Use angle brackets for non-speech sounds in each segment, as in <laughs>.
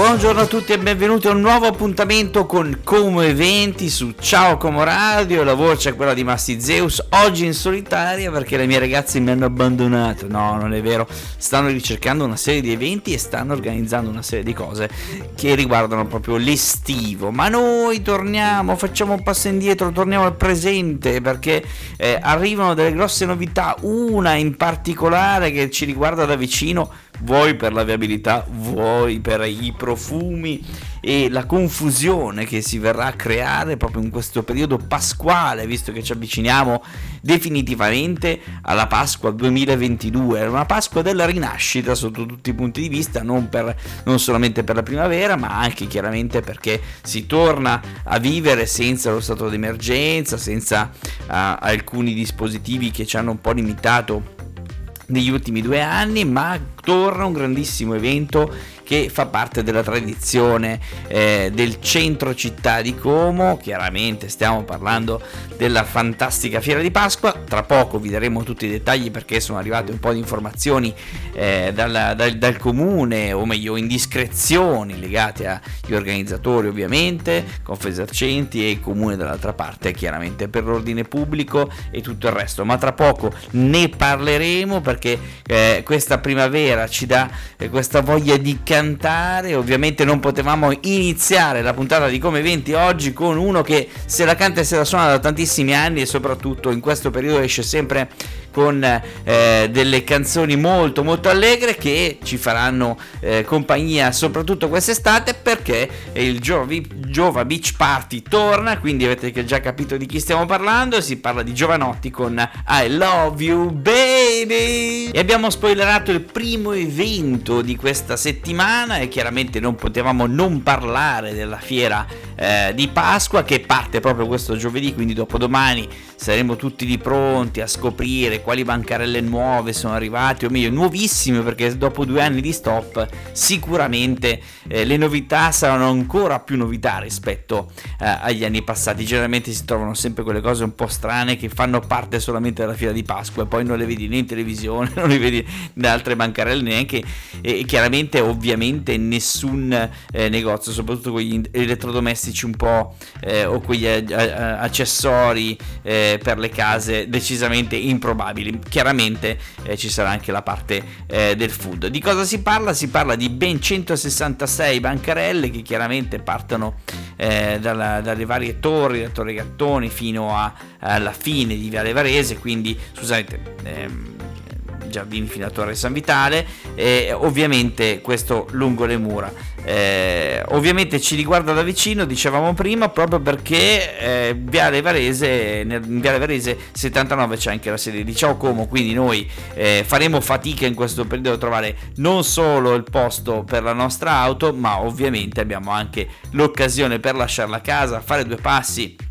Buongiorno a tutti e benvenuti a un nuovo appuntamento con Como Eventi su Ciao Como Radio, la voce è quella di Massi Zeus, oggi in solitaria perché le mie ragazze mi hanno abbandonato, no non è vero, stanno ricercando una serie di eventi e stanno organizzando una serie di cose che riguardano proprio l'estivo, ma noi torniamo, facciamo un passo indietro, torniamo al presente perché eh, arrivano delle grosse novità, una in particolare che ci riguarda da vicino vuoi per la viabilità, vuoi per i profumi e la confusione che si verrà a creare proprio in questo periodo pasquale, visto che ci avviciniamo definitivamente alla Pasqua 2022, una Pasqua della rinascita sotto tutti i punti di vista, non, per, non solamente per la primavera, ma anche chiaramente perché si torna a vivere senza lo stato d'emergenza, senza uh, alcuni dispositivi che ci hanno un po' limitato negli ultimi due anni, ma torna un grandissimo evento che fa parte della tradizione eh, del centro città di Como. Chiaramente stiamo parlando della fantastica fiera di Pasqua. Tra poco vi daremo tutti i dettagli perché sono arrivate un po' di informazioni eh, dal, dal, dal, comune, o meglio, indiscrezioni legate agli organizzatori, ovviamente, Confesercenti e il comune dall'altra parte, chiaramente per l'ordine pubblico e tutto il resto. Ma tra poco ne parleremo perché eh, questa primavera ci dà eh, questa voglia di cambiare cantare. Ovviamente non potevamo iniziare la puntata di Come 20 oggi con uno che se la canta e se la suona da tantissimi anni e soprattutto in questo periodo esce sempre con eh, delle canzoni molto molto allegre che ci faranno eh, compagnia soprattutto quest'estate perché il Giova Beach Party torna, quindi avete già capito di chi stiamo parlando, si parla di Giovanotti con I Love You Baby! E abbiamo spoilerato il primo evento di questa settimana e chiaramente non potevamo non parlare della fiera eh, di Pasqua che parte proprio questo giovedì, quindi dopodomani saremo tutti lì pronti a scoprire quali bancarelle nuove sono arrivate, o meglio nuovissime perché dopo due anni di stop sicuramente eh, le novità saranno ancora più novità rispetto eh, agli anni passati. Generalmente si trovano sempre quelle cose un po' strane che fanno parte solamente della fila di Pasqua e poi non le vedi né in televisione, <laughs> non le vedi da altre bancarelle neanche e chiaramente ovviamente nessun eh, negozio, soprattutto con gli elettrodomestici un po' eh, o quegli accessori eh, per le case decisamente improbabili. Chiaramente eh, ci sarà anche la parte eh, del food. Di cosa si parla? Si parla di ben 166 bancarelle che chiaramente partono eh, dalla, dalle varie torri, da Torre Gattoni fino a, alla fine di Viale Varese, quindi scusate. Ehm, giardini fino a Torre San Vitale e ovviamente questo lungo le mura. Eh, ovviamente ci riguarda da vicino, dicevamo prima, proprio perché eh, Viale Varese, in Viale Varese 79 c'è anche la sede di Ciao Como, quindi noi eh, faremo fatica in questo periodo a trovare non solo il posto per la nostra auto, ma ovviamente abbiamo anche l'occasione per lasciarla a casa, fare due passi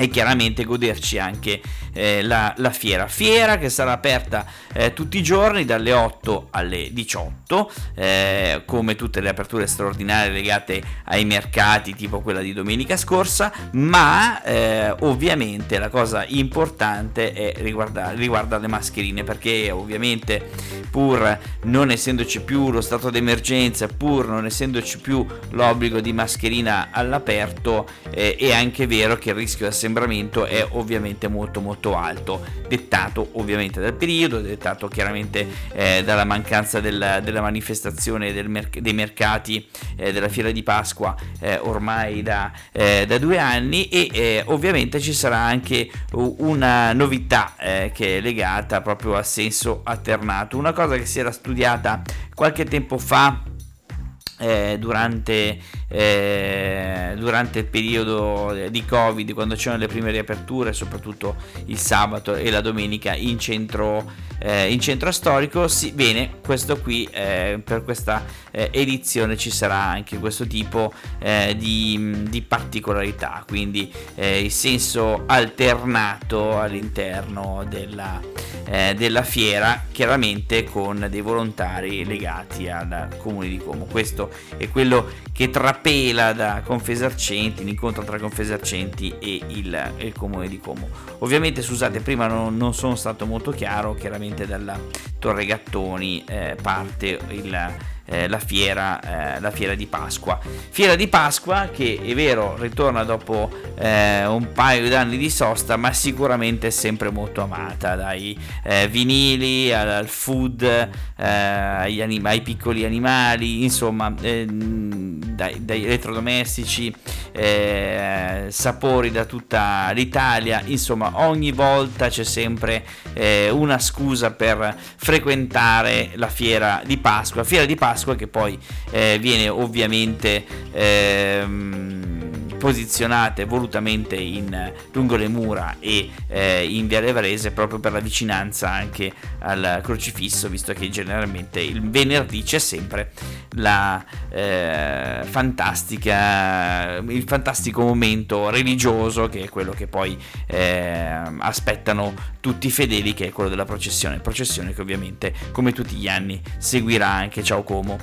e chiaramente goderci anche eh, la, la, fiera. Fiera che sarà aperta eh, tutti i giorni dalle 8 alle 18, eh, come tutte le aperture straordinarie legate ai mercati, tipo quella di domenica scorsa, ma eh, ovviamente la cosa importante è riguarda, riguarda le mascherine, perché ovviamente pur non essendoci più lo stato d'emergenza, pur non essendoci più l'obbligo di mascherina all'aperto, eh, è anche vero che il rischio di assembramento è ovviamente molto molto alto, dettato ovviamente dal periodo, dettato chiaramente eh, dalla mancanza del, della manifestazione del merc- dei mercati eh, della fiera di Pasqua eh, ormai da, eh, da, due anni e eh, ovviamente ci sarà anche una novità eh, che è legata proprio a senso alternato, una cosa che si era studiata qualche tempo fa eh, durante, eh, durante, il periodo di Covid, quando c'erano le prime riaperture, soprattutto il sabato e la domenica in centro, eh, in centro storico. Sì, bene, questo qui eh, per questa eh, edizione ci sarà anche questo tipo eh, di, di, particolarità, quindi il senso alternato all'interno della, della fiera, chiaramente con dei volontari legati al comune di Como. Questo è quello che trapela da Confesarcenti, l'incontro tra Confesarcenti e il, il comune di Como. Ovviamente, scusate, prima non, non, sono stato molto chiaro, chiaramente dalla Torre Gattoni eh, parte il eh, la, fiera, eh, la fiera di Pasqua. Fiera di Pasqua che è vero ritorna dopo eh, un paio d'anni di sosta ma sicuramente è sempre molto amata dai eh, vinili al, al food, eh, agli anim- ai piccoli animali, insomma dai, dai elettrodomestici, sapori da tutta l'Italia, insomma ogni volta c'è sempre una scusa per frequentare la fiera di Pasqua, fiera di Pasqua che poi eh, viene ovviamente ehm, posizionate volutamente in, lungo le mura e eh, in Via Levarese proprio per la vicinanza anche al crocifisso, visto che generalmente il venerdì c'è sempre la eh, fantastica, il fantastico momento religioso che è quello che poi eh, aspettano tutti i fedeli, che è quello della processione, processione che ovviamente come tutti gli anni seguirà anche Ciao Como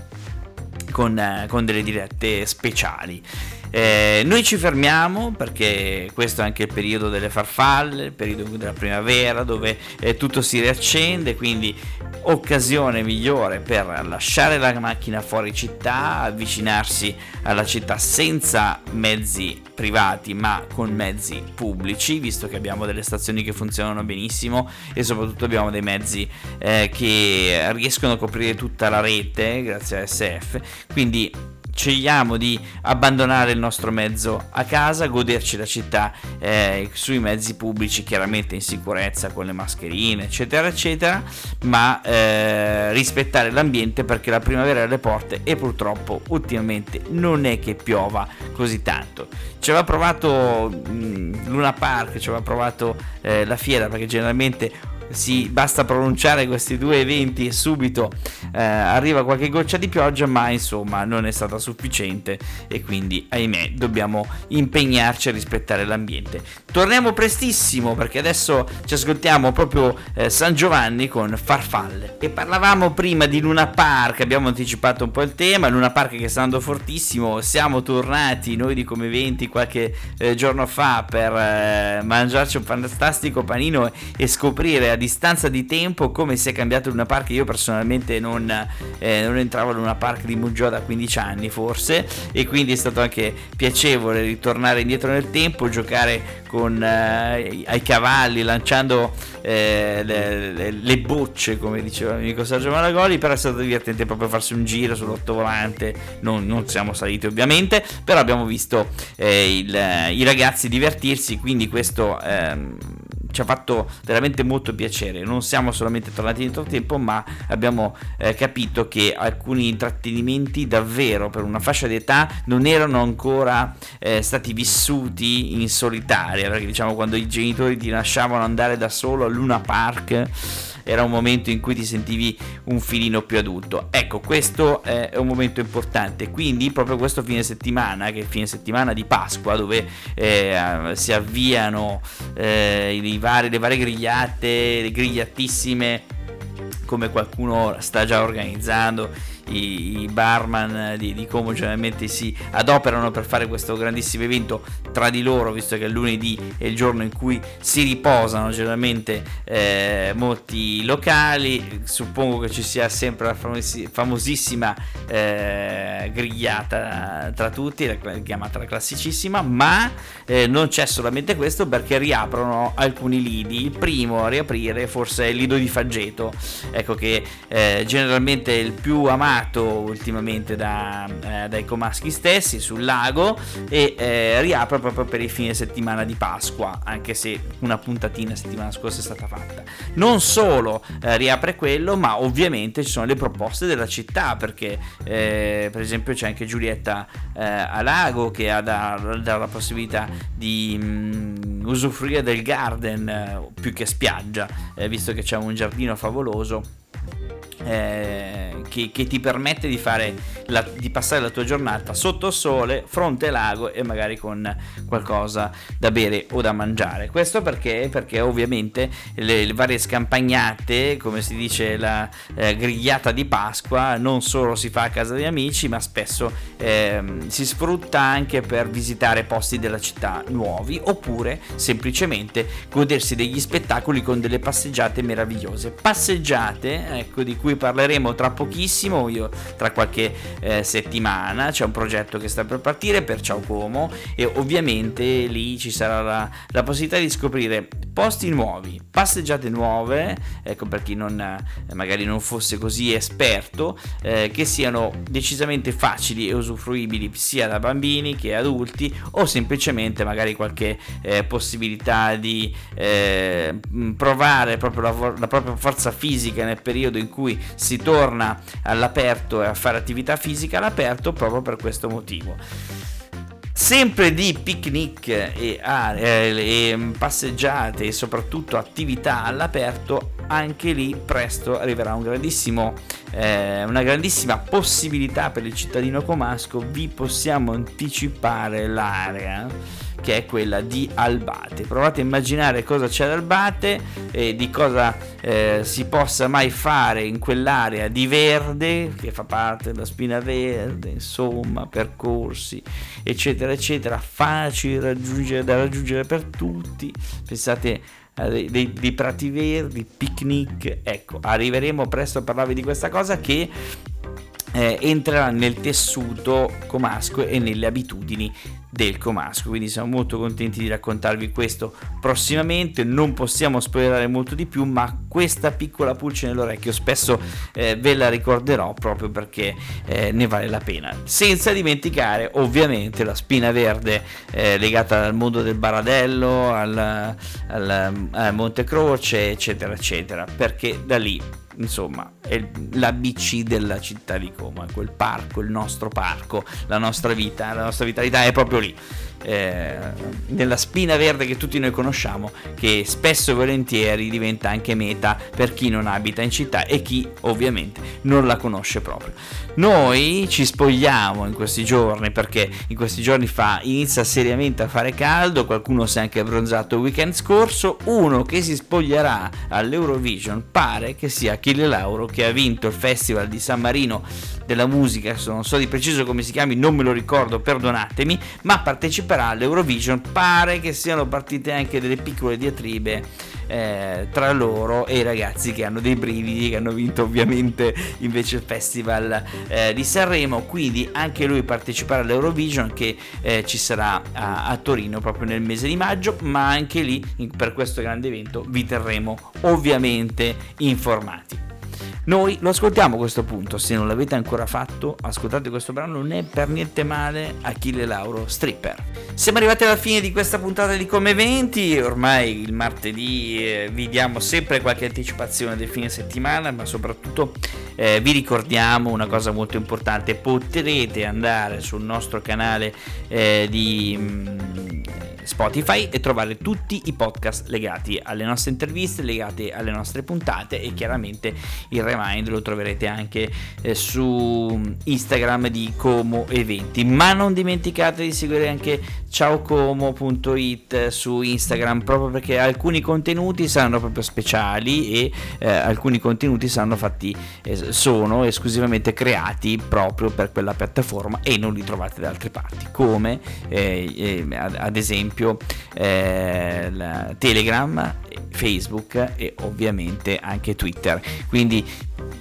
con, eh, con delle dirette speciali. Eh, noi ci fermiamo perché questo è anche il periodo delle farfalle, il periodo della primavera dove eh, tutto si riaccende, quindi occasione migliore per lasciare la macchina fuori città, avvicinarsi alla città senza mezzi privati ma con mezzi pubblici, visto che abbiamo delle stazioni che funzionano benissimo e soprattutto abbiamo dei mezzi eh, che riescono a coprire tutta la rete grazie a SF, quindi scegliamo di abbandonare il nostro mezzo a casa, goderci la città eh, sui mezzi pubblici, chiaramente in sicurezza con le mascherine, eccetera, eccetera, ma eh, rispettare l'ambiente perché la primavera è alle porte e purtroppo ultimamente non è che piova così tanto. Ci aveva provato mh, mm, Luna Park, ci aveva provato eh, la fiera perché generalmente si basta pronunciare questi due eventi e subito eh, arriva qualche goccia di pioggia, ma insomma non è stata sufficiente e quindi ahimè dobbiamo impegnarci a rispettare l'ambiente. Torniamo prestissimo perché adesso ci ascoltiamo proprio eh, San Giovanni con Farfalle e parlavamo prima di Luna Park, abbiamo anticipato un po' il tema, Luna Park che sta andando fortissimo, siamo tornati noi di come eventi qualche eh, giorno fa per eh, mangiarci un fantastico panino e scoprire distanza di tempo come si è cambiato Luna Park. Io personalmente non, eh, non entravo in Luna Park di Muggio da 15 anni forse e quindi è stato anche piacevole ritornare indietro nel tempo, giocare con eh, ai cavalli lanciando eh, le, le, le, bocce come diceva l'amico Sergio Malagoli però è stato divertente proprio farsi un giro sull'ottovolante non, non siamo saliti ovviamente però abbiamo visto eh, il, i ragazzi divertirsi quindi questo ehm, ci ha fatto veramente molto piacere. Non siamo solamente tornati indietro tempo, ma abbiamo eh, capito che alcuni intrattenimenti davvero per una fascia d'età non erano ancora eh, stati vissuti in solitaria, perché diciamo quando i genitori ti lasciavano andare da solo a Luna Park era un momento in cui ti sentivi un filino più adulto. Ecco, questo è un momento importante. Quindi, proprio questo fine settimana, che è il fine settimana di Pasqua, dove eh, si avviano eh, vari, le varie grigliate, le grigliatissime, come qualcuno sta già organizzando i, i barman di, di, Como generalmente si adoperano per fare questo grandissimo evento tra di loro, visto che lunedì è il giorno in cui si riposano generalmente eh, molti locali. Suppongo che ci sia sempre la famosi, famosissima eh, grigliata tra tutti, la, chiamata la classicissima, ma eh, non c'è solamente questo perché riaprono alcuni lidi. Il primo a riaprire forse è il lido di Faggeto, ecco che eh, generalmente è il più amato ultimamente da, eh, dai comaschi stessi sul lago e eh, riapre proprio per il fine settimana di Pasqua, anche se una puntatina settimana scorsa è stata fatta. Non solo eh, riapre quello, ma ovviamente ci sono le proposte della città, perché eh, per esempio c'è anche Giulietta eh, a Lago che ha da, da la possibilità di... Mh, mm, usufruire del garden più che spiaggia, visto che c'è un giardino favoloso eh, che, che, ti permette di, la, di, passare la tua giornata sotto sole, fronte lago e magari con qualcosa da bere o da mangiare. Questo perché? Perché ovviamente le, le varie scampagnate, come si dice la eh, grigliata di Pasqua, non solo si fa a casa degli amici, ma spesso eh, si sfrutta anche per visitare posti della città nuovi oppure semplicemente godersi degli spettacoli con delle passeggiate meravigliose. Passeggiate, ecco, di cui parleremo tra pochissimo pochissimo, io tra qualche eh, settimana c'è un progetto che sta per partire per Ciao Como e ovviamente lì ci sarà la, la possibilità di scoprire posti nuovi, passeggiate nuove, ecco per chi non, eh, magari non fosse così esperto, eh, che siano decisamente facili e usufruibili sia da bambini che adulti o semplicemente magari qualche eh, possibilità di eh, provare proprio la, la propria forza fisica nel periodo in cui si torna all'aperto e a fare attività fisica all'aperto proprio per questo motivo. Sempre di picnic e, e, mm, passeggiate e soprattutto attività all'aperto anche lì presto arriverà un eh, una grandissima possibilità per il cittadino comasco. Vi possiamo anticipare l'area che è quella di Albate. Provate a immaginare cosa c'è ad Albate e di cosa eh, si possa mai fare in quell'area di verde che fa parte della spina verde, insomma, percorsi, eccetera, eccetera, facili raggiungere, da raggiungere per tutti. Pensate dei, dei, dei, prati verdi, picnic. Ecco, arriveremo presto a parlarvi di questa cosa che eh, entrerà nel tessuto comasco e nelle abitudini del comasco. Quindi siamo molto contenti di raccontarvi questo prossimamente. Non possiamo spoilerare molto di più ma questa piccola pulce nell'orecchio spesso eh, ve la ricorderò proprio perché eh, ne vale la pena. Senza dimenticare ovviamente la spina verde eh, legata al mondo del Baradello al, al, al Monte Croce eccetera eccetera. Perché da lì insomma, è l'ABC della città di Como, quel parco, il nostro parco, la nostra vita, la nostra vitalità è proprio lì eh, nella spina verde che tutti noi conosciamo, che spesso e volentieri diventa anche meta per chi non abita in città e chi ovviamente non la conosce proprio. Noi ci spogliamo in questi giorni perché in questi giorni fa inizia seriamente a fare caldo, qualcuno si è anche abbronzato il weekend scorso, uno che si spoglierà all'Eurovision pare che sia Achille Lauro che ha vinto il Festival di San Marino della musica, non so di preciso come si chiami, non me lo ricordo, perdonatemi, ma parteciperà all'Eurovision, pare che siano partite anche delle piccole diatribe eh, tra loro e i ragazzi che hanno dei brividi, che hanno vinto ovviamente invece il Festival eh, di Sanremo, quindi anche lui parteciperà all'Eurovision che eh, ci sarà a, a, Torino proprio nel mese di maggio, ma anche lì in, per questo grande evento vi terremo ovviamente informati. Noi lo ascoltiamo a questo punto, se non l'avete ancora fatto, ascoltate questo brano, non è per niente male Achille Lauro Stripper. Siamo arrivati alla fine di questa puntata di Come Eventi, ormai il martedì eh, vi diamo sempre qualche anticipazione del fine settimana, ma soprattutto eh, vi ricordiamo una cosa molto importante, potrete andare sul nostro canale eh, di... Mh, mm, Spotify e trovare tutti i podcast legati alle nostre interviste, legati alle nostre puntate e chiaramente il reminder lo troverete anche eh, su Instagram di Como Eventi. Ma non dimenticate di seguire anche ciaocomo.it su Instagram proprio perché alcuni contenuti saranno proprio speciali e eh, alcuni contenuti saranno fatti eh, sono esclusivamente creati proprio per quella piattaforma e non li trovate da altre parti come eh, eh, ad, esempio eh, Telegram, Facebook e ovviamente anche Twitter. Quindi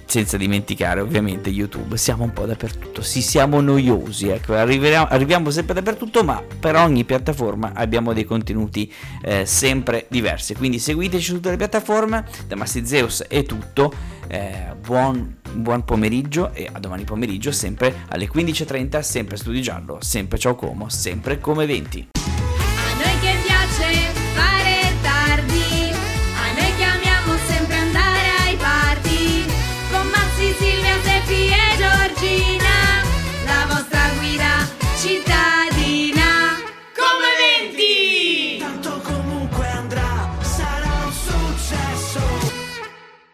senza dimenticare ovviamente YouTube, siamo un po' dappertutto, sì siamo noiosi, ecco, arriviamo, arriviamo sempre dappertutto, ma per ogni piattaforma abbiamo dei contenuti eh, sempre diversi, quindi seguiteci su tutte le piattaforme, da Massi Zeus è tutto, eh, buon, buon pomeriggio e a domani pomeriggio sempre alle 15.30, sempre Studio Giallo, sempre Ciao Como, sempre come 20.